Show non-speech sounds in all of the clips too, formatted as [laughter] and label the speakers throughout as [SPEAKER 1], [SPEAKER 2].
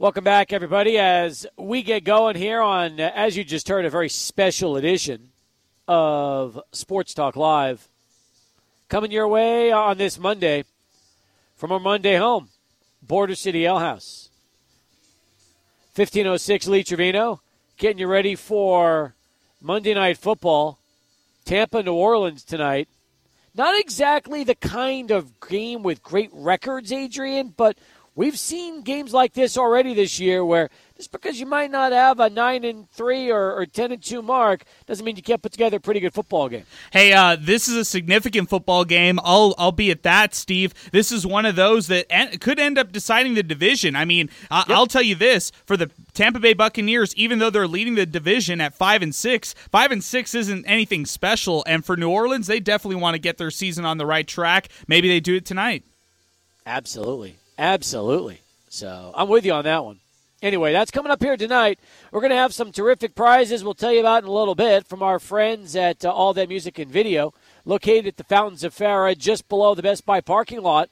[SPEAKER 1] Welcome back, everybody, as we get going here on, as you just heard, a very special edition of Sports Talk Live. Coming your way on this Monday from our Monday home, Border City Ale House. 1506 Lee Trevino, getting you ready for Monday Night Football. Tampa, New Orleans tonight. Not exactly the kind of game with great records, Adrian, but We've seen games like this already this year where just because you might not have a 9 and 3 or, or 10 and 2 mark doesn't mean you can't put together a pretty good football game.
[SPEAKER 2] Hey, uh, this is a significant football game. I'll, I'll be at that, Steve. This is one of those that en- could end up deciding the division. I mean, uh, yep. I'll tell you this for the Tampa Bay Buccaneers, even though they're leading the division at 5 and 6, 5 and 6 isn't anything special. And for New Orleans, they definitely want to get their season on the right track. Maybe they do it tonight.
[SPEAKER 1] Absolutely. Absolutely. So I'm with you on that one. Anyway, that's coming up here tonight. We're going to have some terrific prizes we'll tell you about in a little bit from our friends at uh, All That Music and Video, located at the Fountains of Farah, just below the Best Buy parking lot.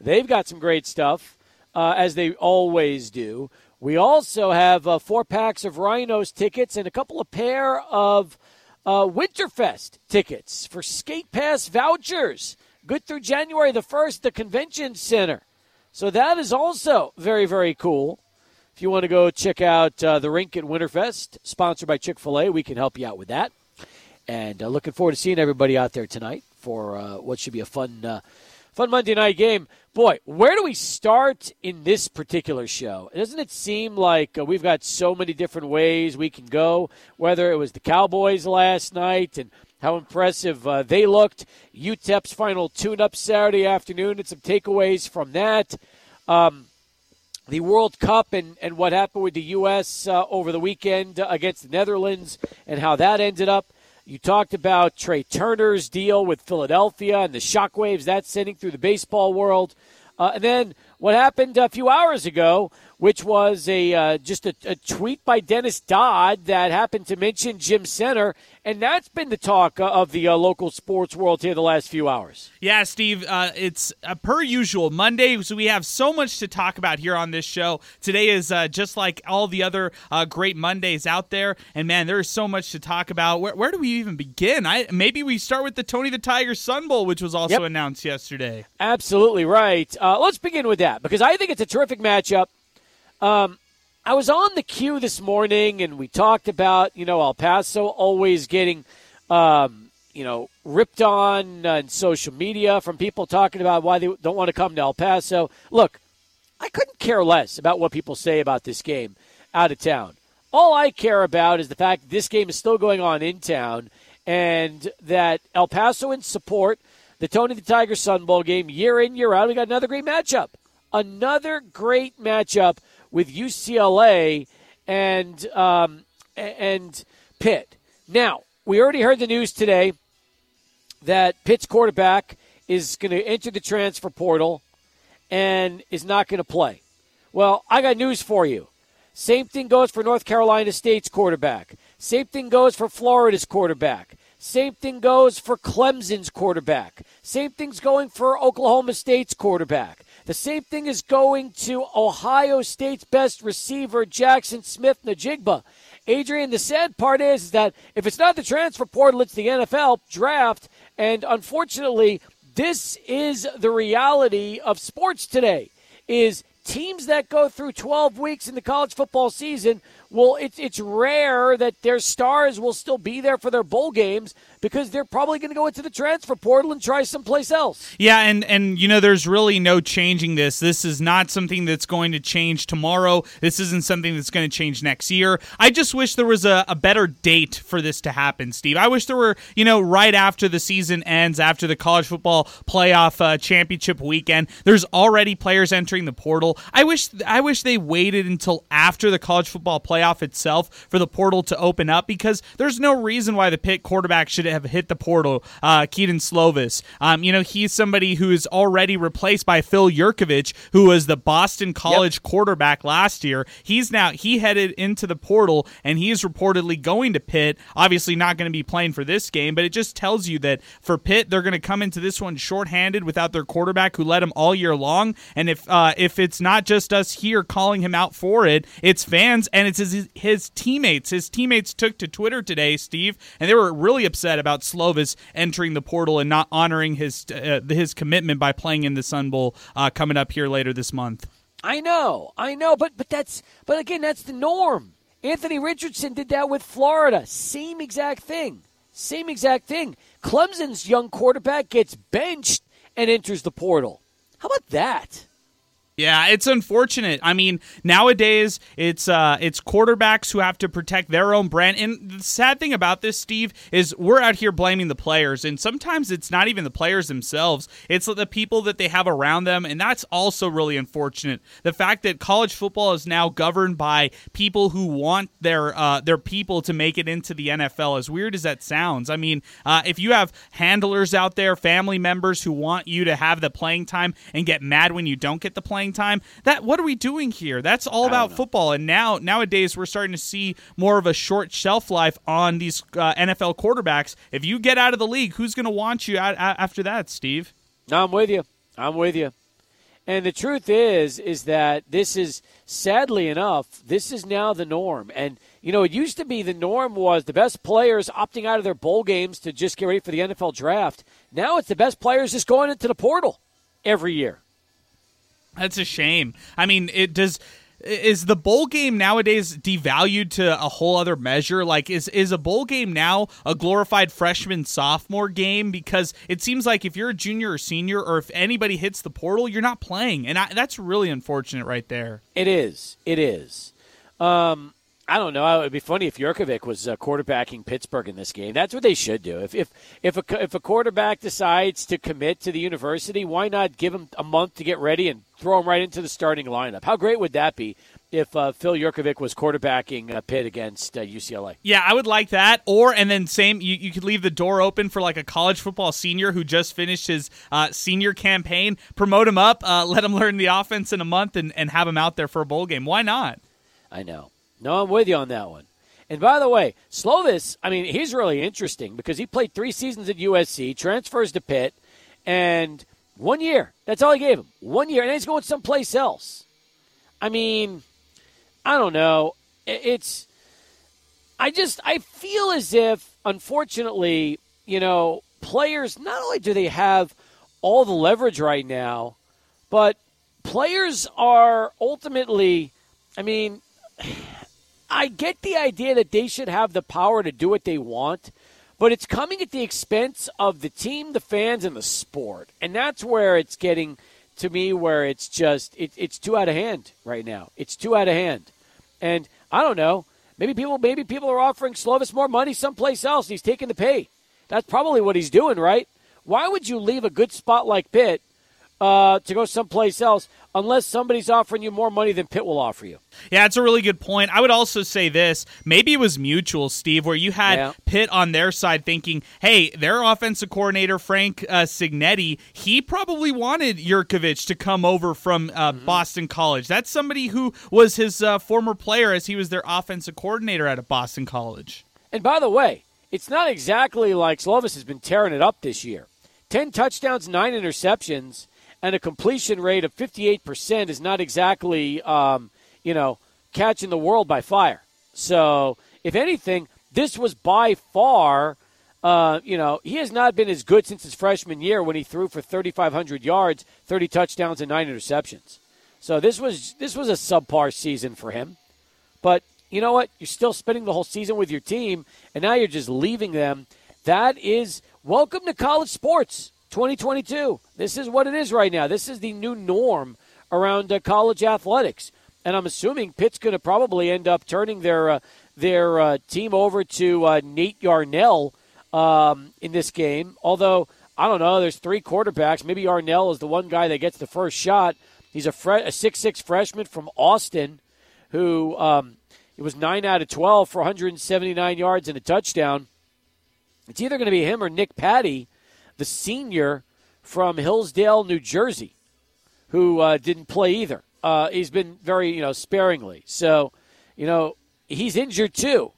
[SPEAKER 1] They've got some great stuff, uh, as they always do. We also have uh, four packs of Rhinos tickets and a couple of pair of uh, Winterfest tickets for Skate Pass vouchers. Good through January the 1st, the Convention Center. So that is also very, very cool. If you want to go check out uh, the rink at Winterfest, sponsored by Chick fil A, we can help you out with that. And uh, looking forward to seeing everybody out there tonight for uh, what should be a fun, uh, fun Monday night game. Boy, where do we start in this particular show? Doesn't it seem like uh, we've got so many different ways we can go? Whether it was the Cowboys last night and how impressive uh, they looked. UTEP's final tune up Saturday afternoon and some takeaways from that. Um, the World Cup and, and what happened with the U.S. Uh, over the weekend against the Netherlands and how that ended up. You talked about Trea Turner's deal with Philadelphia and the shockwaves that's sending through the baseball world. Uh, and then what happened a few hours ago which was a uh, just a, a, tweet by Dennis Dodd that happened to mention Jim Senter, and that's been the talk uh, of the uh, local sports world here the last few hours.
[SPEAKER 2] Yeah, Steve, uh, it's uh, per usual Monday, so we have so much to talk about here on this show. Today is uh, just like all the other great Mondays out there, and man, there is so much to talk about. Where, where do we even begin? I maybe we start with the Tony the Tiger Sun Bowl, which was also yep. announced yesterday.
[SPEAKER 1] Absolutely right. let's begin with that because I think it's a terrific matchup. Um, I was on the queue this morning, and we talked about you know El Paso always getting um, you know ripped on on social media from people talking about why they don't want to come to El Paso. Look, I couldn't care less about what people say about this game out of town. All I care about is the fact this game is still going on in town, and that El Pasoans support the Tony the Tiger Sun Bowl game year in year out. We got another great matchup, another great matchup with UCLA and um, and Pitt. Now we already heard the news today that Pitt's quarterback is going to enter the transfer portal and is not going to play. Well, I got news for you. Same thing goes for North Carolina State's quarterback. Same thing goes for Florida's quarterback. Same thing goes for Clemson's quarterback. Same thing's going for Oklahoma State's quarterback. The same thing is going to Ohio State's best receiver, Jackson Smith-Njigba. Adrian, the sad part is, is that if it's not the transfer portal, it's the NFL draft. And unfortunately, this is the reality of sports today is teams that go through 12 weeks in the college football season well, it's it's rare that their stars will still be there for their bowl games because they're probably going to go into the transfer portal and try someplace else.
[SPEAKER 2] Yeah, and and you know, there's really no changing this. This is not something that's going to change tomorrow. This isn't something that's going to change next year. I just wish there was a, a better date for this to happen, Steve. I wish there were, you know, right after the season ends, after the college football playoff uh, championship weekend. There's already players entering the portal. I wish I wish they waited until after the college football playoff itself for the portal to open up because there's no reason why the Pitt quarterback should have hit the portal. Uh, Kedon Slovis, um, you know, he's somebody who is already replaced by Phil Jurkovec, who was the Boston College yep. quarterback last year. He's now he headed into the portal and he is reportedly going to Pitt. Obviously, not going to be playing for this game, but it just tells you that for Pitt, they're going to come into this one shorthanded without their quarterback who led them all year long. And if uh, if it's it's not just us here calling him out for it. It's fans and it's his, his teammates. His teammates took to Twitter today, Steve, and they were really upset about Slovis entering the portal and not honoring his uh, his commitment by playing in the Sun Bowl uh, coming up here later this month.
[SPEAKER 1] I know, I know, but but that's but again, that's the norm. Anthony Richardson did that with Florida. Same exact thing. Same exact thing. Clemson's young quarterback gets benched and enters the portal. How about that?
[SPEAKER 2] Yeah, it's unfortunate. I mean, nowadays it's uh, it's quarterbacks who have to protect their own brand. And the sad thing about this, Steve, is we're out here blaming the players, and sometimes it's not even the players themselves; it's the people that they have around them, and that's also really unfortunate. The fact that college football is now governed by people who want their uh, their people to make it into the NFL. As weird as that sounds, I mean, uh, if you have handlers out there, family members who want you to have the playing time and get mad when you don't get the playing time. That what are we doing here? That's all about football. And now nowadays we're starting to see more of a short shelf life on these uh, NFL quarterbacks. If you get out of the league, who's going to want you out, out after that, Steve?
[SPEAKER 1] No, I'm with you. I'm with you. And the truth is, is that this is sadly enough, this is now the norm. And you know, it used to be the norm was the best players opting out of their bowl games to just get ready for the NFL draft. Now it's the best players just going into the portal every year.
[SPEAKER 2] That's a shame. I mean, it does is the bowl game nowadays devalued to a whole other measure? Like is is a bowl game now a glorified freshman sophomore game? Because it seems like if you're a junior or senior or if anybody hits the portal you're not playing. And I, that's really unfortunate right there.
[SPEAKER 1] It is. It is. Um I don't know. It would be funny if Jurkovec was uh, quarterbacking Pittsburgh in this game. That's what they should do. If if if a, if a quarterback decides to commit to the university, why not give him a month to get ready and throw him right into the starting lineup? How great would that be if uh, Phil Jurkovec was quarterbacking uh, Pitt against uh, UCLA.
[SPEAKER 2] Yeah, I would like that. Or and then same, you, you could leave the door open for like a college football senior who just finished his uh, senior campaign, promote him up, uh, let him [laughs] learn the offense in a month, and, and have him out there for a bowl game. Why not?
[SPEAKER 1] I know. No, I'm with you on that one. And by the way, Slovis, I mean, he's really interesting because he played three seasons at USC, transfers to Pitt, and one year. That's all he gave him. One year, and he's going someplace else. I mean, I don't know. It's, I just, I feel as if, unfortunately, you know, players, not only do they have all the leverage right now, but players are ultimately, I mean, [sighs] I get the idea that they should have the power to do what they want, but it's coming at the expense of the team, the fans, and the sport. And that's where it's getting to me where it's just it, it's too out of hand right now. It's too out of hand. And I don't know. Maybe people maybe people are offering Slovis more money someplace else he's taking the pay. That's probably what he's doing, right? Why would you leave a good spot like Pitt uh, to go someplace else unless somebody's offering you more money than Pitt will offer you.
[SPEAKER 2] Yeah, it's a really good point. I would also say this maybe it was mutual, Steve, where you had yeah. Pitt on their side thinking, hey, their offensive coordinator, Frank uh, Cignetti, he probably wanted Jurkovec to come over from uh, mm-hmm. Boston College. That's somebody who was his uh, former player as he was their offensive coordinator at Boston College.
[SPEAKER 1] And by the way, it's not exactly like Slovis has been tearing it up this year. 10 touchdowns, 9 interceptions and a completion rate of 58% is not exactly, um, you know, catching the world by fire. So, if anything, this was by far, uh, you know, he has not been as good since his freshman year when he threw for 3,500 yards, 30 touchdowns, and nine interceptions. So this was this was a subpar season for him. But you know what? You're still spending the whole season with your team, and now you're just leaving them. That is welcome to college sports. 2022. This is what it is right now. This is the new norm around uh, college athletics. And I'm assuming Pitt's going to probably end up turning their uh, their uh, team over to uh, Nate Yarnell um, in this game. Although I don't know, there's three quarterbacks. Maybe Yarnell is the one guy that gets the first shot. He's a fre- a six six freshman from Austin, who um, it was nine out of twelve for 179 yards and a touchdown. It's either going to be him or Nick Patti the senior from Hillsdale, New Jersey, who uh, didn't play either. Uh, he's been very, you know, sparingly. So, you know, he's injured too.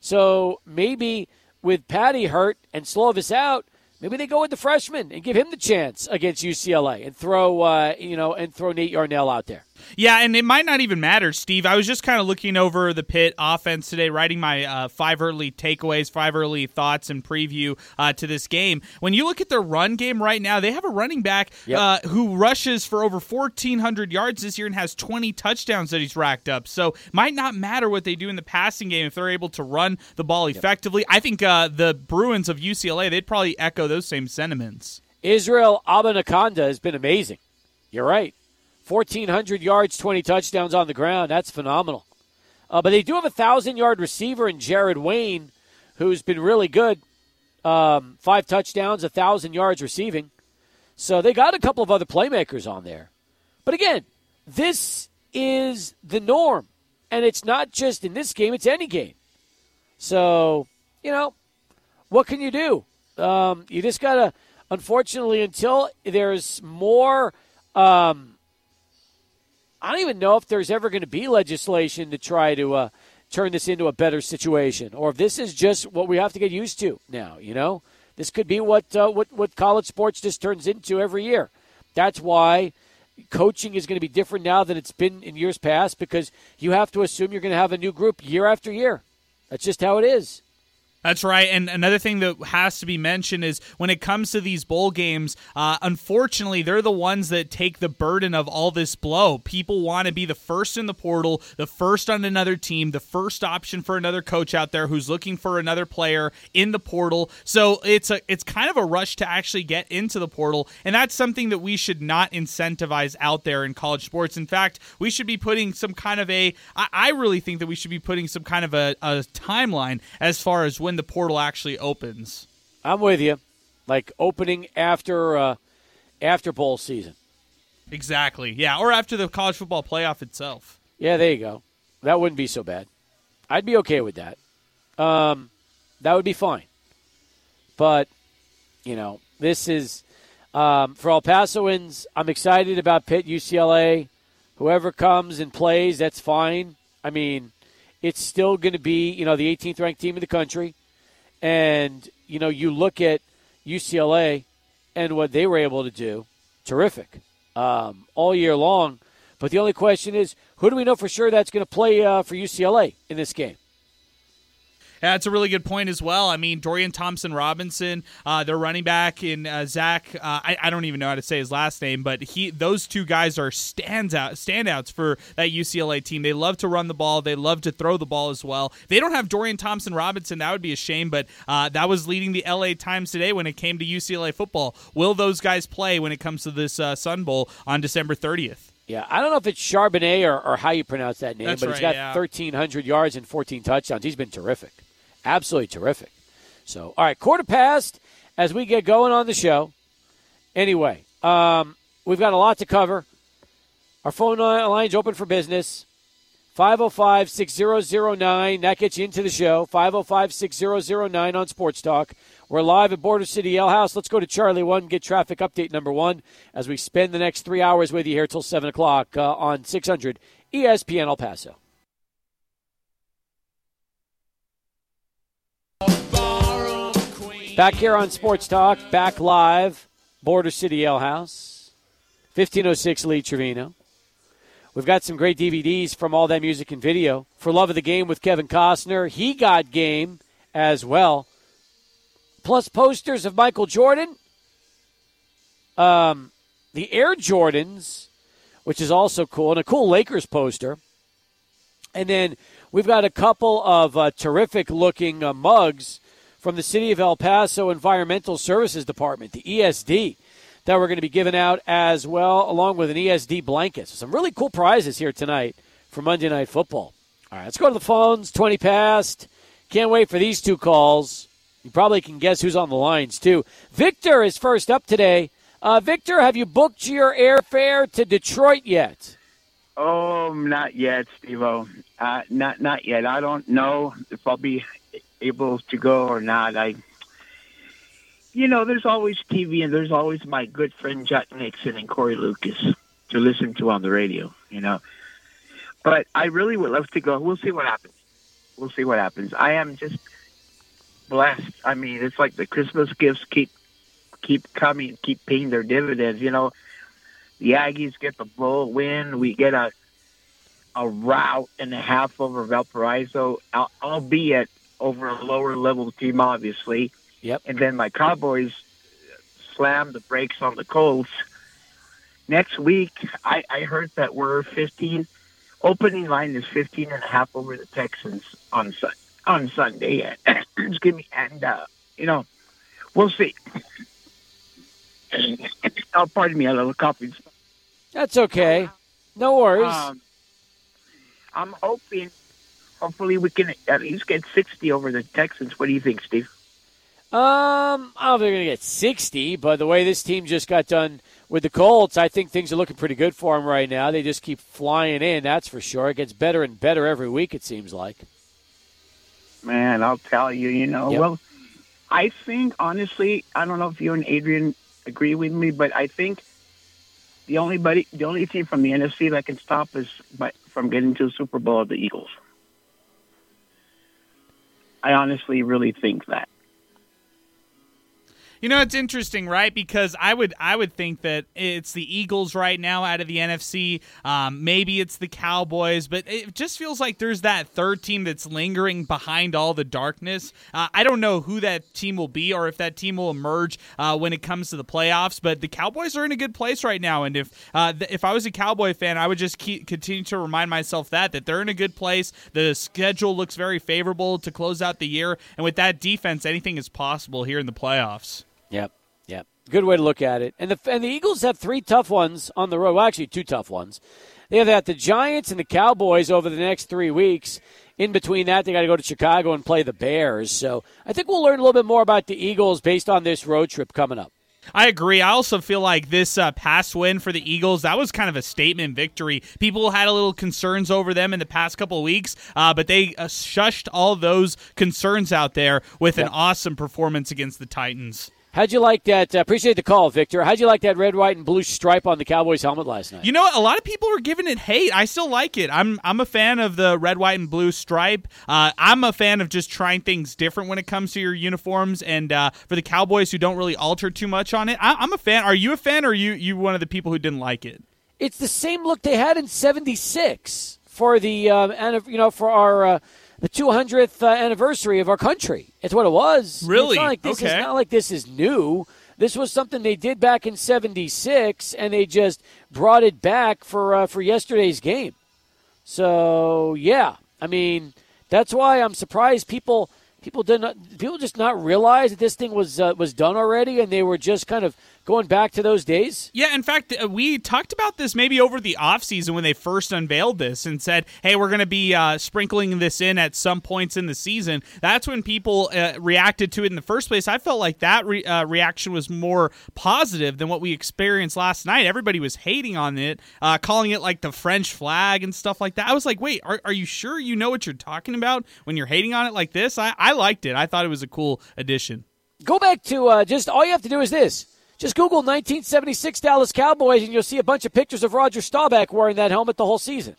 [SPEAKER 1] So maybe with Patti hurt and Slovis out, maybe they go with the freshman and give him the chance against UCLA and throw, uh, you know, and throw Nate Yarnell out there.
[SPEAKER 2] Yeah, and it might not even matter, Steve. I was just kind of looking over the Pitt offense today, writing my uh, five early takeaways, five early thoughts, and preview uh, to this game. When you look at their run game right now, they have a running back yep. uh, who rushes for over 1,400 yards this year and has 20 touchdowns that he's racked up. So, might not matter what they do in the passing game if they're able to run the ball effectively. Yep. I think uh, the Bruins of UCLA, they'd probably echo those same sentiments.
[SPEAKER 1] Israel Abanikanda has been amazing. You're right. 1,400 yards, 20 touchdowns on the ground. That's phenomenal. Uh, but they do have a 1,000 yard receiver in Jared Wayne, who's been really good. Um, five touchdowns, a 1,000 yards receiving. So they got a couple of other playmakers on there. But again, this is the norm. And it's not just in this game, it's any game. So, you know, what can you do? Um, you just got to, unfortunately, until there's more um, I don't even know if there's ever going to be legislation to try to uh, turn this into a better situation, or if this is just what we have to get used to now. You know, this could be what uh, what what college sports just turns into every year. That's why coaching is going to be different now than it's been in years past because you have to assume you're going to have a new group year after year. That's just how it is.
[SPEAKER 2] That's right. And another thing that has to be mentioned is when it comes to these bowl games, uh, unfortunately, they're the ones that take the burden of all this blow. People want to be the first in the portal, the first on another team, the first option for another coach out there who's looking for another player in the portal. So it's a it's kind of a rush to actually get into the portal, and that's something that we should not incentivize out there in college sports. In fact, we should be putting some kind of a. I, I really think that we should be putting some kind of a, a timeline as far as when when the portal actually opens.
[SPEAKER 1] I'm with you. Like opening after uh, after bowl season.
[SPEAKER 2] Exactly. Yeah, or after the college football playoff itself.
[SPEAKER 1] Yeah, there you go. That wouldn't be so bad. I'd be okay with that. Um, that would be fine. But you know, this is um, for El Pasoans. I'm excited about Pitt, UCLA. Whoever comes and plays, that's fine. I mean, it's still going to be you know the 18th ranked team in the country. And, you know, you look at UCLA and what they were able to do, terrific um, all year long. But the only question is, who do we know for sure that's going to play uh, for UCLA in this game?
[SPEAKER 2] Yeah, that's a really good point as well. I mean, Dorian Thompson Robinson, uh, their running back in uh, Zach. Uh, I, I, don't even know how to say his last name, but he those two guys are stands out standouts for that UCLA team. They love to run the ball. They love to throw the ball as well. They don't have Dorian Thompson Robinson. That would be a shame, but uh, that was leading the LA Times today when it came to UCLA football. Will those guys play when it comes to this uh, Sun Bowl on December 30th?
[SPEAKER 1] Yeah, I don't know if it's Charbonnet or, or how you pronounce that name,
[SPEAKER 2] That's
[SPEAKER 1] but
[SPEAKER 2] right,
[SPEAKER 1] he's got
[SPEAKER 2] yeah.
[SPEAKER 1] 1,300 yards and 14 touchdowns. He's been terrific absolutely terrific. So, all right, quarter past as we get going on the show. Anyway, um, we've got a lot to cover. Our phone line's open for business. 505 6009. That gets you into the show. 505 6009 on Sports Talk. We're live at Border City Ale House. Let's go to Charlie 1, get traffic update number one as we spend the next three hours with you here till 7 o'clock uh, on 600 ESPN El Paso. Back here on Sports Talk, back live, Border City Ale House, 1506 Lee Trevino. We've got some great DVDs from All That Music and Video. For Love of the Game with Kevin Costner, he got game as well. Plus posters of Michael Jordan, um, the Air Jordans, which is also cool, and a cool Lakers poster. And then we've got a couple of uh, terrific looking uh, mugs from the City of El Paso Environmental Services Department, the ESD, that we're going to be giving out as well, along with an ESD blanket. So some really cool prizes here tonight for Monday Night Football. All right, let's go to the phones. 20 past. Can't wait for these two calls. You probably can guess who's on the lines, too. Victor is first up today. Uh, Victor, have you booked your airfare to Detroit yet?
[SPEAKER 3] Oh, not yet, Steve. Uh, not not yet. I don't know if I'll be able to go or not. I, you know, there's always TV and there's always my good friend Jack Nixon and Corey Lucas to listen to on the radio. You know, but I really would love to go. We'll see what happens. We'll see what happens. I am just blessed. I mean, it's like the Christmas gifts keep keep coming, keep paying their dividends. You know, the Aggies get the blow win. We get a a route and a half over Valparaiso, albeit over a lower level team, obviously.
[SPEAKER 1] Yep.
[SPEAKER 3] And then my Cowboys slam the brakes on the Colts. Next week, I, I heard that we're 15. Opening line is 15 and a half over the Texans on on Sunday. [clears throat] Excuse me. And, uh, you know, we'll see. [coughs] oh, pardon me, a little coffee.
[SPEAKER 1] That's okay. No worries. Um,
[SPEAKER 3] I'm hoping, hopefully, we can at least get 60 over the Texans. What do you think, Steve?
[SPEAKER 1] Um, I don't know if they're going to get 60, but the way this team just got done with the Colts, I think things are looking pretty good for them right now. They just keep flying in, that's for sure. It gets better and better every week, it seems like.
[SPEAKER 3] Man, I'll tell you, you know, yep. well, I think, honestly, I don't know if you and Adrian agree with me, but I think the only buddy, the only team from the NFC that can stop us by, from getting to the Super Bowl are the Eagles. I honestly really think that.
[SPEAKER 2] You know, it's interesting, right? Because I would I would think that it's the Eagles right now out of the NFC. Um, maybe it's the Cowboys, but it just feels like there's that third team that's lingering behind all the darkness. Uh, I don't know who that team will be or if that team will emerge uh, when it comes to the playoffs. But the Cowboys are in a good place right now, and if uh, th- if I was a Cowboy fan, I would just keep, continue to remind myself that that they're in a good place. The schedule looks very favorable to close out the year, and with that defense, anything is possible here in the playoffs.
[SPEAKER 1] Yep. Yep. Good way to look at it. And the and the Eagles have three tough ones on the road. Well, actually, two tough ones. They have that the Giants and the Cowboys over the next three weeks. In between that, they got to go to Chicago and play the Bears. So I think we'll learn a little bit more about the Eagles based on this road trip coming up.
[SPEAKER 2] I agree. I also feel like this uh, past win for the Eagles that was kind of a statement victory. People had a little concerns over them in the past couple of weeks, uh, but they uh, shushed all those concerns out there with yep. an awesome performance against the Titans.
[SPEAKER 1] How'd you like that? Uh, appreciate the call, Victor. How'd you like that red, white, and blue stripe on the Cowboys helmet last night?
[SPEAKER 2] You know what? A lot of people were giving it hate. I still like it. I'm I'm a fan of the red, white, and blue stripe. Uh, I'm a fan of just trying things different when it comes to your uniforms. And uh, for the Cowboys who don't really alter too much on it, I, am a fan. Are you a fan, or are you you one of the people who didn't like it?
[SPEAKER 1] It's the same look they had in '76 for the um, and you know for our uh, the 200th uh, anniversary of our country. It's what it was.
[SPEAKER 2] Really?
[SPEAKER 1] It's not like this
[SPEAKER 2] okay.
[SPEAKER 1] is not like this is new. This was something they did back in '76, and they just brought it back for uh, for yesterday's game. So yeah, I mean that's why I'm surprised people people did not people just not realize that this thing was uh, was done already, and they were just kind of going back to those days?
[SPEAKER 2] Yeah, in fact, uh, we talked about this maybe over the offseason when they first unveiled this and said, hey, we're going to be uh, sprinkling this in at some points in the season. That's when people uh, reacted to it in the first place. I felt like that re- uh, reaction was more positive than what we experienced last night. Everybody was hating on it, uh, calling it like the French flag and stuff like that. I was like, wait, are, are you sure you know what you're talking about when you're hating on it like this? I, I liked it. I thought it was a cool addition.
[SPEAKER 1] Go back to uh, just all you have to do is this just Google 1976 Dallas Cowboys and you'll see a bunch of pictures of Roger Staubach wearing that helmet the whole season.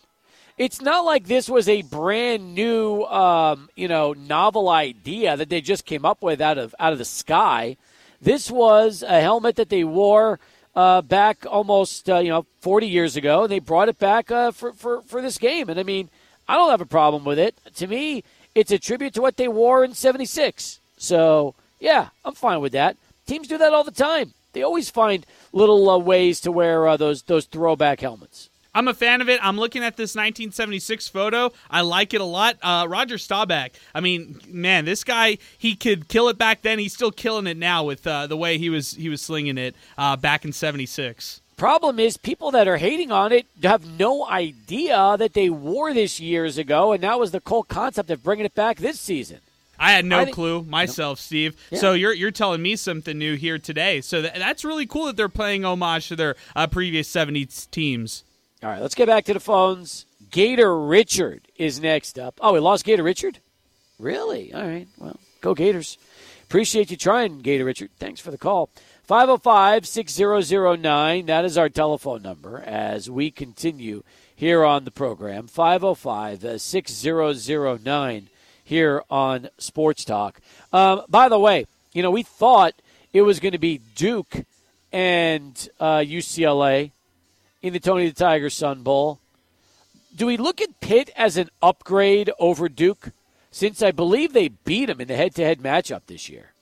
[SPEAKER 1] It's not like this was a brand new, um, you know, novel idea that they just came up with out of out of the sky. This was a helmet that they wore uh, back almost, uh, you know, 40 years ago, they brought it back uh, for, for, for this game. And I mean, I don't have a problem with it. To me, it's a tribute to what they wore in 76. So, yeah, I'm fine with that. Teams do that all the time. They always find little uh, ways to wear uh, those those throwback helmets.
[SPEAKER 2] I'm a fan of it. I'm looking at this 1976 photo. I like it a lot. Uh, Roger Staubach. I mean, man, this guy he could kill it back then. He's still killing it now with uh, the way he was he was slinging it uh, back in '76.
[SPEAKER 1] Problem is, people that are hating on it have no idea that they wore this years ago, and that was the whole concept of bringing it back this season.
[SPEAKER 2] I had no think, clue myself, Steve. Yeah. So you're you're telling me something new here today. So th- that's really cool that they're playing homage to their uh, previous 70s teams.
[SPEAKER 1] All right, let's get back to the phones. Gator Richard is next up. Oh, we lost Gator Richard? Really? All right. Well, go Gators. Appreciate you trying, Gator Richard. Thanks for the call. 505 6009. That is our telephone number as we continue here on the program. 505 6009 here on Sports Talk. Um, by the way, you know, we thought it was going to be Duke and uh, UCLA. in the Tony the Tiger Sun Bowl. Do we look at Pitt as an upgrade over Duke? Since I believe they beat them in the head to head matchup this year.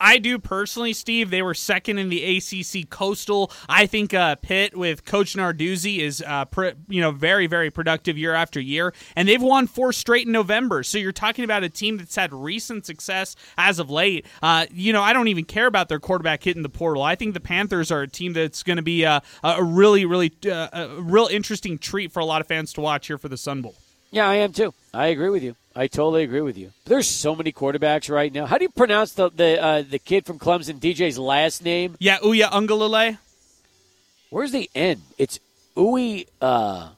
[SPEAKER 2] I do personally, Steve. They were second in the ACC Coastal. I think uh, Pitt with Coach Narduzzi is, uh, pr- you know, very very productive year after year, and they've won four straight in November. So you're talking about a team that's had recent success as of late. Uh, you know, I don't even care about their quarterback hitting the portal. I think the Panthers are a team that's going to be a, a really really uh, a real interesting treat for a lot of fans to watch here for the Sun Bowl.
[SPEAKER 1] Yeah, I am too. I agree with you. I totally agree with you. There's so many quarterbacks right now. How do you pronounce the the uh, the kid from Clemson, DJ's last name?
[SPEAKER 2] Yeah, Uiagalelei.
[SPEAKER 1] Where's the N? It's Uwe. Uh...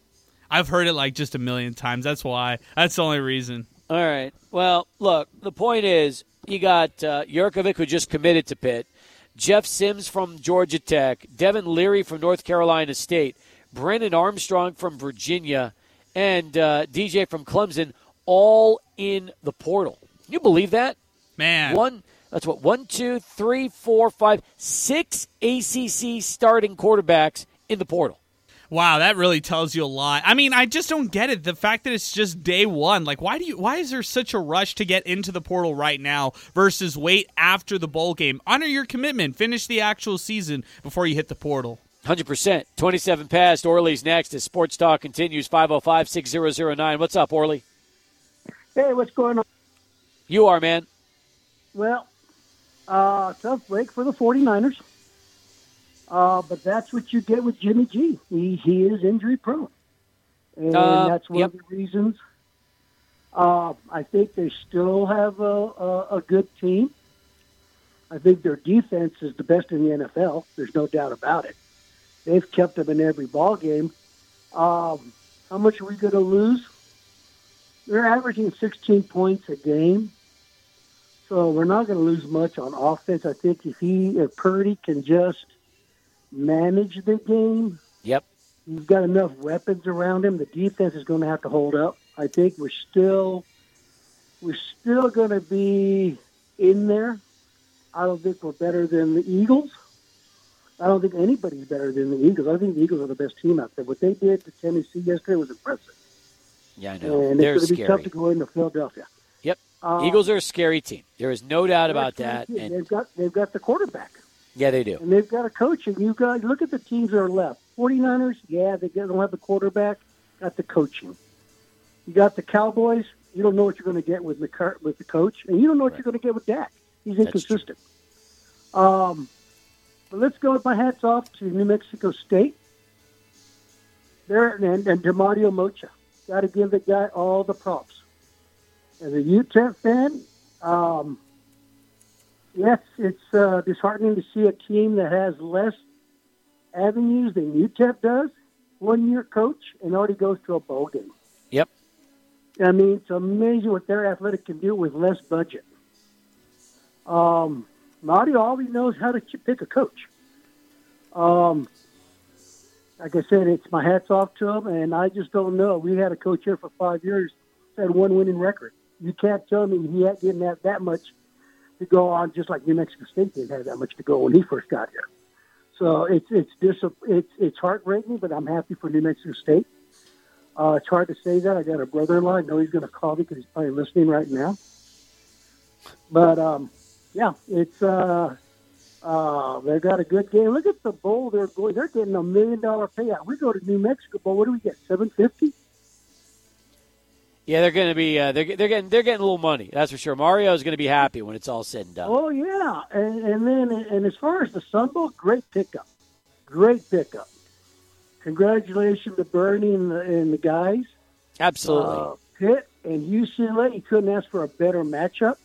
[SPEAKER 2] I've heard it like just a million times. That's why. That's the only reason.
[SPEAKER 1] All right. Well, look. The point is, you got uh, Jurkovec, who just committed to Pitt. Jeff Sims from Georgia Tech. Devin Leary from North Carolina State. Brennan Armstrong from Virginia and uh, DJ from Clemson all in the portal. Can you believe that?
[SPEAKER 2] Man.
[SPEAKER 1] One that's what one, two, three, four, five, six ACC starting quarterbacks in the portal.
[SPEAKER 2] Wow, that really tells you a lot. I mean, I just don't get it. The fact that it's just day one. Like, why do you? Why is there such a rush to get into the portal right now versus wait after the bowl game? Honor your commitment. Finish the actual season before you hit the portal.
[SPEAKER 1] 100%. 27 past. Orly's next as Sports Talk continues. 505 6009. What's up, Orly?
[SPEAKER 4] Hey, what's going on?
[SPEAKER 1] You are, man.
[SPEAKER 4] Well, uh, tough break for the 49ers. Uh, but that's what you get with Jimmy G. He, he is injury prone. And
[SPEAKER 1] Uh,
[SPEAKER 4] that's one
[SPEAKER 1] yep.
[SPEAKER 4] of the reasons. Uh, I think they still have a, a, a good team. I think their defense is the best in the NFL. There's no doubt about it. They've kept them in every ball game. Um, how much are we going to lose? They're averaging 16 points a game. So we're not going to lose much on offense. I think if he, if Purdy can just manage the game,
[SPEAKER 1] Yep.
[SPEAKER 4] he's got enough weapons around him. The defense is going to have to hold up. I think we're still, we're still going to be in there. I don't think we're better than the Eagles. I don't think anybody's better than the Eagles. I think the Eagles are the best team out there. What they did to Tennessee yesterday was impressive.
[SPEAKER 1] Yeah, I know.
[SPEAKER 4] and
[SPEAKER 1] They're
[SPEAKER 4] it's going to be tough to go into Philadelphia.
[SPEAKER 1] Yep.
[SPEAKER 4] Uh,
[SPEAKER 1] Eagles are a scary team. There is no doubt about that. And They've
[SPEAKER 4] got they've got the quarterback.
[SPEAKER 1] yeah, they do.
[SPEAKER 4] and they've got a coach. And you guys look at the teams that are left. 49ers, yeah, they don't have the quarterback, got the coaching. You got the Cowboys. You don't know what you're going to get with McCart- with the coach, and you don't know what
[SPEAKER 1] Right.
[SPEAKER 4] you're going to get with Dak. He's inconsistent. Um, but let's go with my hats off to New Mexico State. There and, and Demario Moccia. Got to give the guy all the props. As a UTEP fan, um, yes, it's uh, disheartening to see a team that has less avenues than UTEP does. One year coach and already goes to a bowl game.
[SPEAKER 1] Yep.
[SPEAKER 4] I mean, it's amazing what their athletic can do with less budget. Um, Marty always knows how to pick a coach. Um, like I said, it's my hats off to him, and I just don't know. We had a coach here for five years, had one winning record. You can't tell me he didn't have that much to go on, just like New Mexico State didn't have that much to go when he first got here. So it's it's dis- it's it's heartbreaking, but I'm happy for New Mexico State. Uh, it's hard to say that. I got a brother-in-law. I know he's going to call me because he's probably listening right now. But um, yeah, it's uh, uh, they've got a good game. Look at the bowl they're going. They're getting a million dollar payout. We go to New Mexico Bowl. What do we get? Seven fifty.
[SPEAKER 1] Yeah, they're going to be. Uh, they're they're getting they're getting a little money. That's for sure. Mario is going to be happy when it's all said and done.
[SPEAKER 4] Oh yeah, and, and then and as far as the Sun Bowl, great pickup, great pickup. Congratulations to Bernie and the, and the guys.
[SPEAKER 1] Absolutely.
[SPEAKER 4] Uh, Pitt and UCLA, you couldn't ask for a better matchup.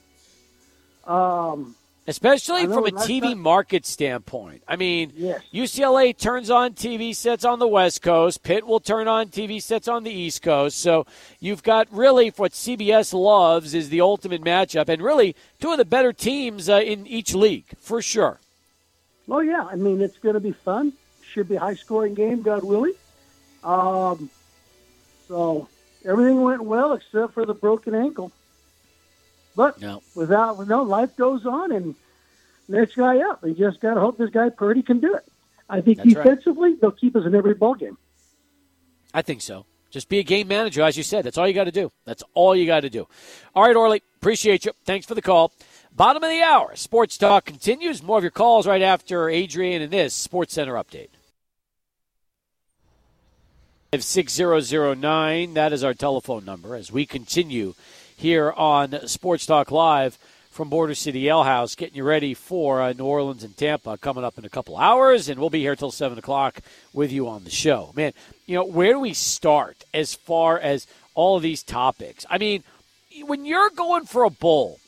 [SPEAKER 4] Um,
[SPEAKER 1] Especially from a TV
[SPEAKER 4] time-
[SPEAKER 1] market standpoint. I mean,
[SPEAKER 4] Yes.
[SPEAKER 1] UCLA turns on TV sets on the West Coast. Pitt will turn on TV sets on the East Coast. So you've got really what CBS loves is the ultimate matchup, and really two of the better teams uh, in each league for sure.
[SPEAKER 4] oh yeah, I mean it's going to be fun. Should be a high scoring game, God willing. Um, so everything went well except for the broken ankle. But
[SPEAKER 1] No.
[SPEAKER 4] without, you know, life goes on, and next guy up. We just got to hope this guy Purdy can do it. I think
[SPEAKER 1] That's right.
[SPEAKER 4] defensively, they'll keep us in every ball game.
[SPEAKER 1] I think so. Just be a game manager, as you said. That's all you got to do. That's all you got to do. All right, Orly, appreciate you. Thanks for the call. Bottom of the hour, Sports Talk continues. More of your calls right after Adrian and this Sports Center update. 6009, that is our telephone number as we continue here on Sports Talk Live from Border City Ale House, getting you ready for uh, New Orleans and Tampa coming up in a couple hours, and we'll be here till seven o'clock with you on the show. Man, you know where do we start as far as all of these topics? I mean, when you're going for a bowl,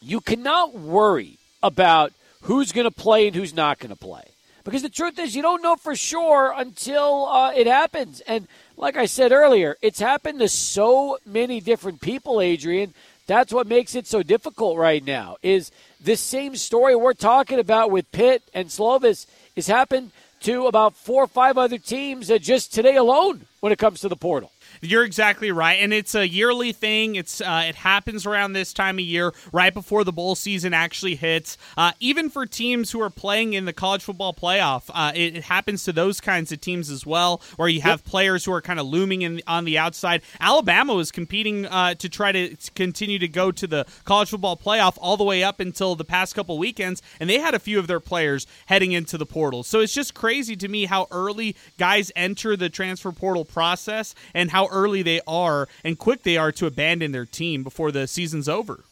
[SPEAKER 1] you cannot worry about who's going to play and who's not going to play. Because the truth is, you don't know for sure until uh, it happens. And like I said earlier, it's happened to so many different people, Adrian, that's what makes it so difficult right now. Is this same story we're talking about with Pitt and Slovis has happened to about four or five other teams uh, just today alone when it comes to the portal.
[SPEAKER 2] You're exactly right, and it's a yearly thing. It's uh, it happens around this time of year, right before the bowl season actually hits. Uh, even for teams who are playing in the college football playoff, uh, it, it, happens to those kinds of teams as well, where you have yep. players who are kind of looming in, on the outside. Alabama was competing uh, to try to continue to go to the college football playoff all the way up until the past couple weekends, and they had a few of their players heading into the portal. So it's just crazy to me how early guys enter the transfer portal process and how early they are and quick they are to abandon their team before the season's over.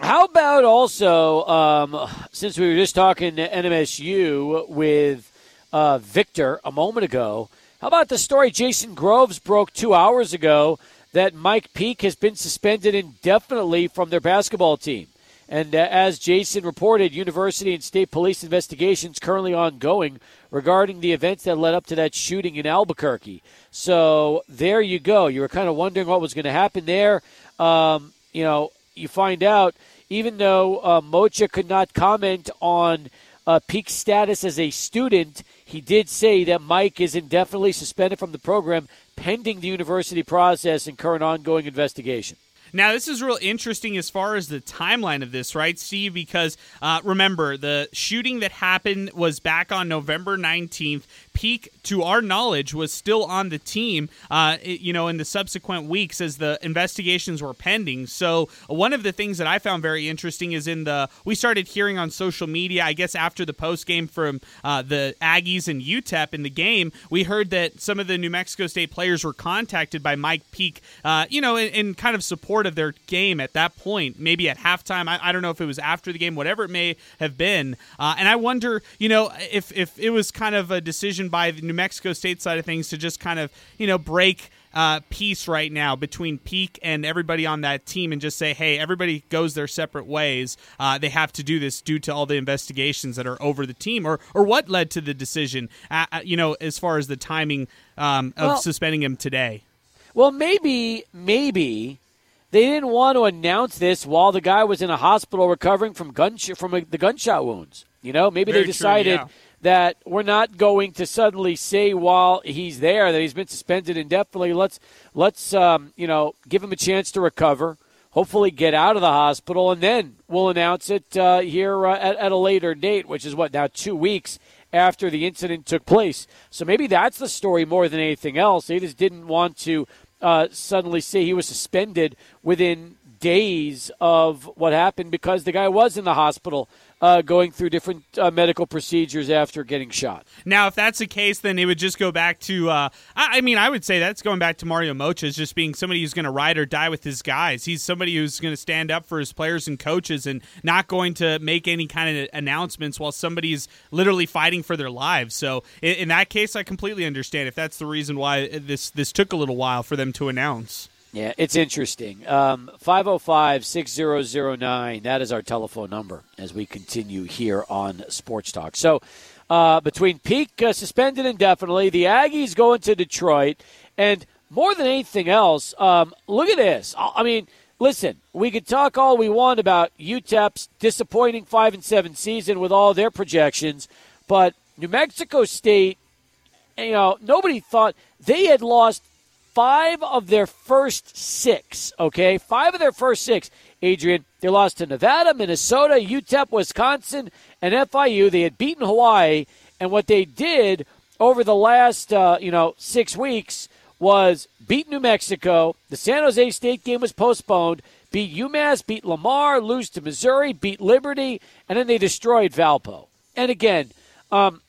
[SPEAKER 1] How about also, um, since we were just talking to NMSU with uh, Victor a moment ago, how about the story Jason Groves broke two hours ago that Mike Peake has been suspended indefinitely from their basketball team? And uh, as Jason reported, university and state police investigations currently ongoing regarding the events that led up to that shooting in Albuquerque. So there you go. You were kind of wondering what was going to happen there. Um, you know, you find out even though uh, Moccia could not comment on uh, Peake's status as a student, he did say that Mike is indefinitely suspended from the program pending the university process and current ongoing investigation.
[SPEAKER 2] Now, this is real interesting as far as the timeline of this, right, Steve? Because uh, remember, the shooting that happened was back on November 19th. Peake, to our knowledge, was still on the team, uh, you know, in the subsequent weeks as the investigations were pending. So, one of the things that I found very interesting is in the, we started hearing on social media, I guess after the post game from uh, the Aggies and UTEP in the game, we heard that some of the New Mexico State players were contacted by Mike Peake, uh, you know, in, in, kind of support of their game at that point, maybe at halftime. I, I, don't know if it was after the game, whatever it may have been. Uh, and I wonder, you know, if, if it was kind of a decision by the New Mexico State side of things to just kind of you know break uh, peace right now between Peake and everybody on that team and just say, hey, everybody goes their separate ways. Uh, they have to do this due to all the investigations that are over the team, or or what led to the decision, uh, uh you know, as far as the timing um, of well, suspending him today.
[SPEAKER 1] Well, maybe, maybe they didn't want to announce this while the guy was in a hospital recovering from gun from a, the gunshot wounds. You know, maybe Very they decided. True, yeah that we're not going to suddenly say while he's there that he's been suspended indefinitely. Let's let's um, you know give him a chance to recover, hopefully get out of the hospital, and then we'll announce it uh, here uh, at, at a later date, which is what now two weeks after the incident took place. So maybe that's the story more than anything else. They just didn't want to uh, suddenly say he was suspended within days of what happened because the guy was in the hospital uh, going through different uh, medical procedures after getting shot.
[SPEAKER 2] Now, if that's the case, then it would just go back to. Uh, I, I, mean, I would say that's going back to Mario Moccia as just being somebody who's going to ride or die with his guys. He's somebody who's going to stand up for his players and coaches and not going to make any kind of announcements while somebody's literally fighting for their lives. So, in, in that case, I completely understand if that's the reason why this this took a little while for them to announce.
[SPEAKER 1] Yeah, it's interesting. Um, 505 6009, that is our telephone number as we continue here on Sports Talk. So, uh, between Peake uh, suspended indefinitely, the Aggies going to Detroit, and more than anything else, um, look at this. I mean, listen, we could talk all we want about UTEP's disappointing 5 and 7 season with all their projections, but New Mexico State, you know, nobody thought they had lost five of their first six, okay? Five of their first six, Adrian. They lost to Nevada, Minnesota, UTEP, Wisconsin, and FIU. They had beaten Hawaii, and what they did over the last uh, you know six weeks was beat New Mexico. The San Jose State game was postponed. Beat UMass, beat Lamar, lose to Missouri, beat Liberty, and then they destroyed Valpo. And again, um,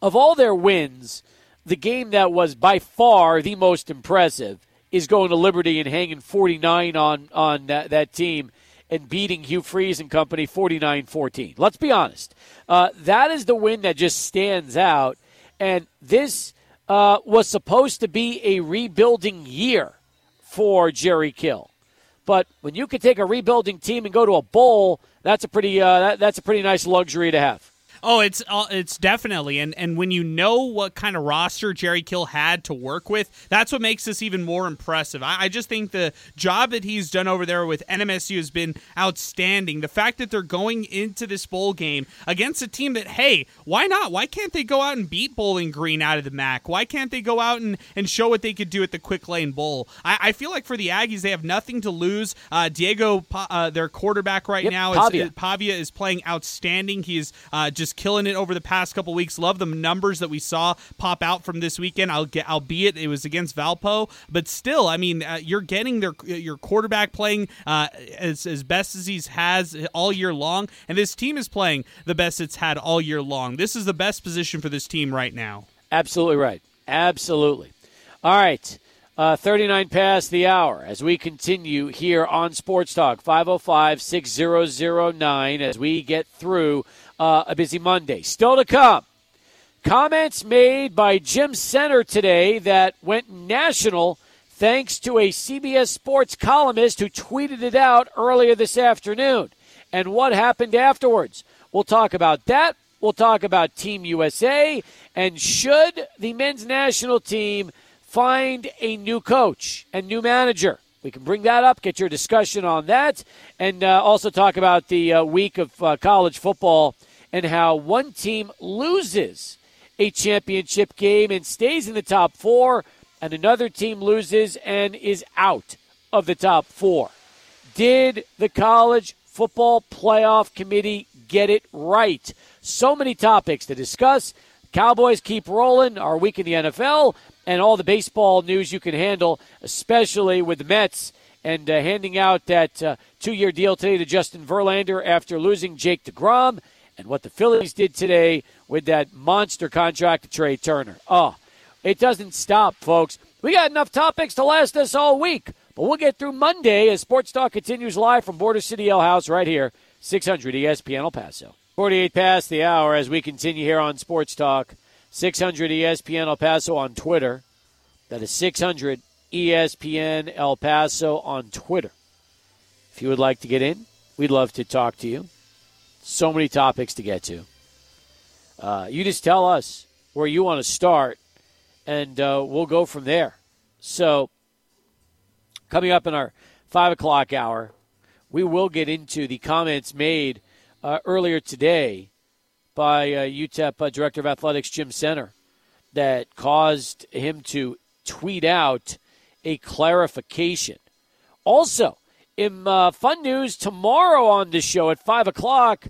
[SPEAKER 1] of all their wins, the game that was by far the most impressive is going to Liberty and hanging 49 on on that, that team and beating Hugh Freeze and company 49-14. Let's be honest. Uh, that is the win that just stands out. And this uh, was supposed to be a rebuilding year for Jerry Kill. But when you can take a rebuilding team and go to a bowl, that's a pretty uh, that, that's a pretty nice luxury to have.
[SPEAKER 2] Oh, it's uh, it's definitely and and when you know what kind of roster Jerry Kill had to work with, that's what makes this even more impressive. I, I, just think the job that he's done over there with NMSU has been outstanding. The fact that they're going into this bowl game against a team that, hey, why not? Why can't they go out and beat Bowling Green out of the MAC? Why can't they go out and, and show what they could do at the Quick Lane Bowl? I, I feel like for the Aggies, they have nothing to lose. Uh, Diego, uh, their quarterback right
[SPEAKER 1] yep,
[SPEAKER 2] now,
[SPEAKER 1] Pavia.
[SPEAKER 2] Is, Pavia is playing outstanding. He's uh, just killing it over the past couple weeks. Love the numbers that we saw pop out from this weekend. I'll get, albeit it was against Valpo, but still, I mean, uh, you're getting their your quarterback playing uh, as as best as he's has all year long, and this team is playing the best it's had all year long. This is the best position for this team right now.
[SPEAKER 1] Absolutely right. Absolutely. All right. Uh, 39 past the hour as we continue here on Sports Talk 505 6009 as we get through uh, a busy Monday. Still to come. Comments made by Jim Senter today that went national thanks to a CBS Sports columnist who tweeted it out earlier this afternoon. And what happened afterwards? We'll talk about that. We'll talk about Team USA. And should the men's national team find a new coach and new manager? We can bring that up, get your discussion on that, and uh, also talk about the uh, week of uh, college football and how one team loses a championship game and stays in the top four, and another team loses and is out of the top four. Did the college football playoff committee get it right? So many topics to discuss. Cowboys keep rolling, our week in the NFL, and all the baseball news you can handle, especially with the Mets and uh, handing out that uh, two year deal today to Justin Verlander after losing Jake DeGrom and what the Phillies did today with that monster contract to Trea Turner. Oh, it doesn't stop, folks. We got enough topics to last us all week, but we'll get through Monday as Sports Talk continues live from Border City L House right here, 600 ESPN El Paso. 48 past the hour as we continue here on Sports Talk, 600 ESPN El Paso on Twitter. That is 600 ESPN El Paso on Twitter. If you would like to get in, we'd love to talk to you. So many topics to get to. Uh, you just tell us where you want to start, and uh, we'll go from there. So, coming up in our five o'clock hour, we will get into the comments made uh, earlier today by uh, UTEP uh, Director of Athletics Jim Senter that caused him to tweet out a clarification. Also, in uh, fun news, tomorrow on the show at 5 o'clock,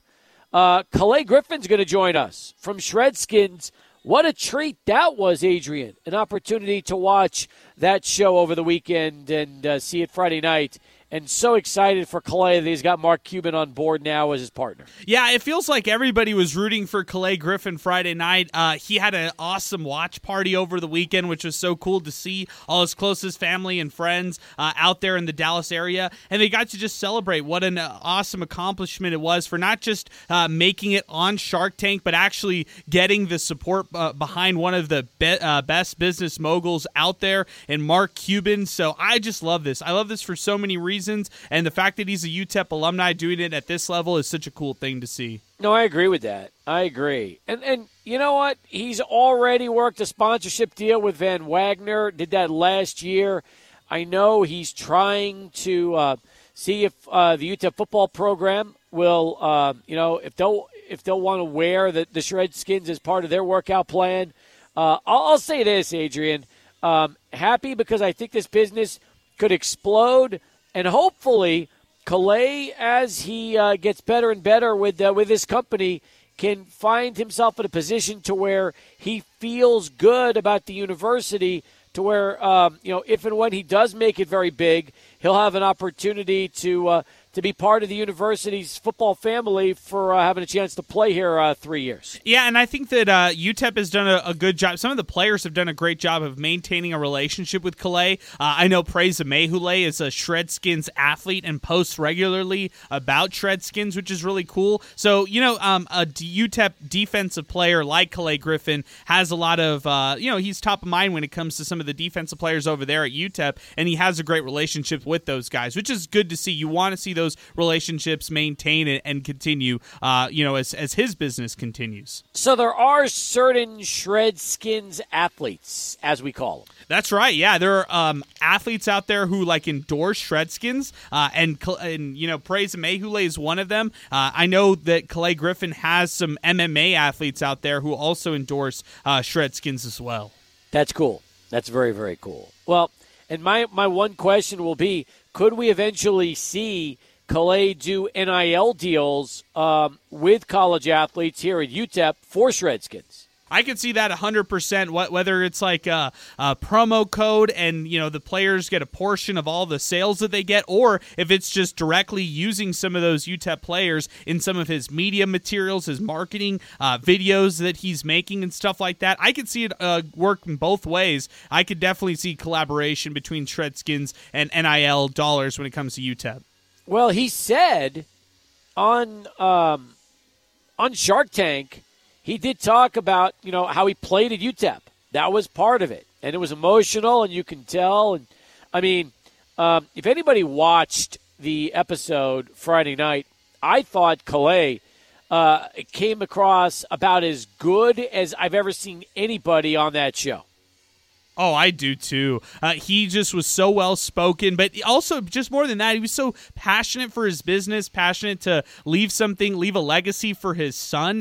[SPEAKER 1] uh, Kalaii Griffin's going to join us from Shredskins. What a treat that was, Adrian. An opportunity to watch that show over the weekend and uh, see it Friday night and so excited for Kalaii that he's got Mark Cuban on board now as his partner.
[SPEAKER 2] Yeah, it feels like everybody was rooting for Kalaii Griffin Friday night. Uh, he had an awesome watch party over the weekend, which was so cool to see all his closest family and friends uh, out there in the Dallas area, and they got to just celebrate what an uh, awesome accomplishment it was for not just uh, making it on Shark Tank, but actually getting the support uh, behind one of the be- uh, best business moguls out there, and Mark Cuban. So I just love this. I love this for so many reasons and the fact that he's a UTEP alumni doing it at this level is such a cool thing to see.
[SPEAKER 1] No, I agree with that. I agree. And and you know what? He's already worked a sponsorship deal with Van Wagner. Did that last year. I know he's trying to uh, see if uh, the UTEP football program will, uh, you know, if they'll if they'll want to wear the, the Shredskins as part of their workout plan. Uh, I'll, I'll, say this, Adrian. Um, happy because I think this business could explode and hopefully Kalaii, as he uh, gets better and better with uh, with his company, can find himself in a position to where he feels good about the university to where um, you know if and when he does make it very big, he'll have an opportunity to uh, to be part of the university's football family for uh, having a chance to play here uh, three years.
[SPEAKER 2] Yeah, and I think that uh, UTEP has done a, a, good job. Some of the players have done a great job of maintaining a relationship with Kalaii. Uh, I know Praise Amaewhule is a Shredskins athlete and posts regularly about Shredskins, which is really cool. So, you know, um, a UTEP defensive player like Kalaii Griffin has a lot of, uh, you know, he's top of mind when it comes to some of the defensive players over there at UTEP, and he has a great relationship with those guys, which is good to see. You want to see those relationships maintain and, and continue, uh, you know, as, as his business continues.
[SPEAKER 1] So there are certain Shredskins athletes, as we call them.
[SPEAKER 2] That's right. Yeah, there are um, athletes out there who like endorse Shredskins, uh, and and you know, Praise Amaewhule is one of them. Uh, I know that Kalaii Griffin has some MMA athletes out there who also endorse uh, Shredskins as well.
[SPEAKER 1] That's cool. That's very very cool. Well, and my my one question will be: Could we eventually see Kalaii do NIL deals um, with college athletes here at UTEP for Shredskins.
[SPEAKER 2] I could see that 100%. Whether it's like a, a, promo code and, you know, the players get a portion of all the sales that they get, or if it's just directly using some of those UTEP players in some of his media materials, his marketing uh, videos that he's making and stuff like that. I could see it uh, work in both ways. I could definitely see collaboration between Shredskins and NIL dollars when it comes to UTEP.
[SPEAKER 1] Well, he said on um, on Shark Tank, he did talk about you know how he played at UTEP. That was part of it, and it was emotional, and you can tell. And I mean, um, if anybody watched the episode Friday night, I thought Kalaii uh, came across about as good as I've ever seen anybody on that show.
[SPEAKER 2] Oh, I do too. Uh, he just was so well spoken, but also just more than that, he was so passionate for his business, passionate to leave something, leave a legacy for his son.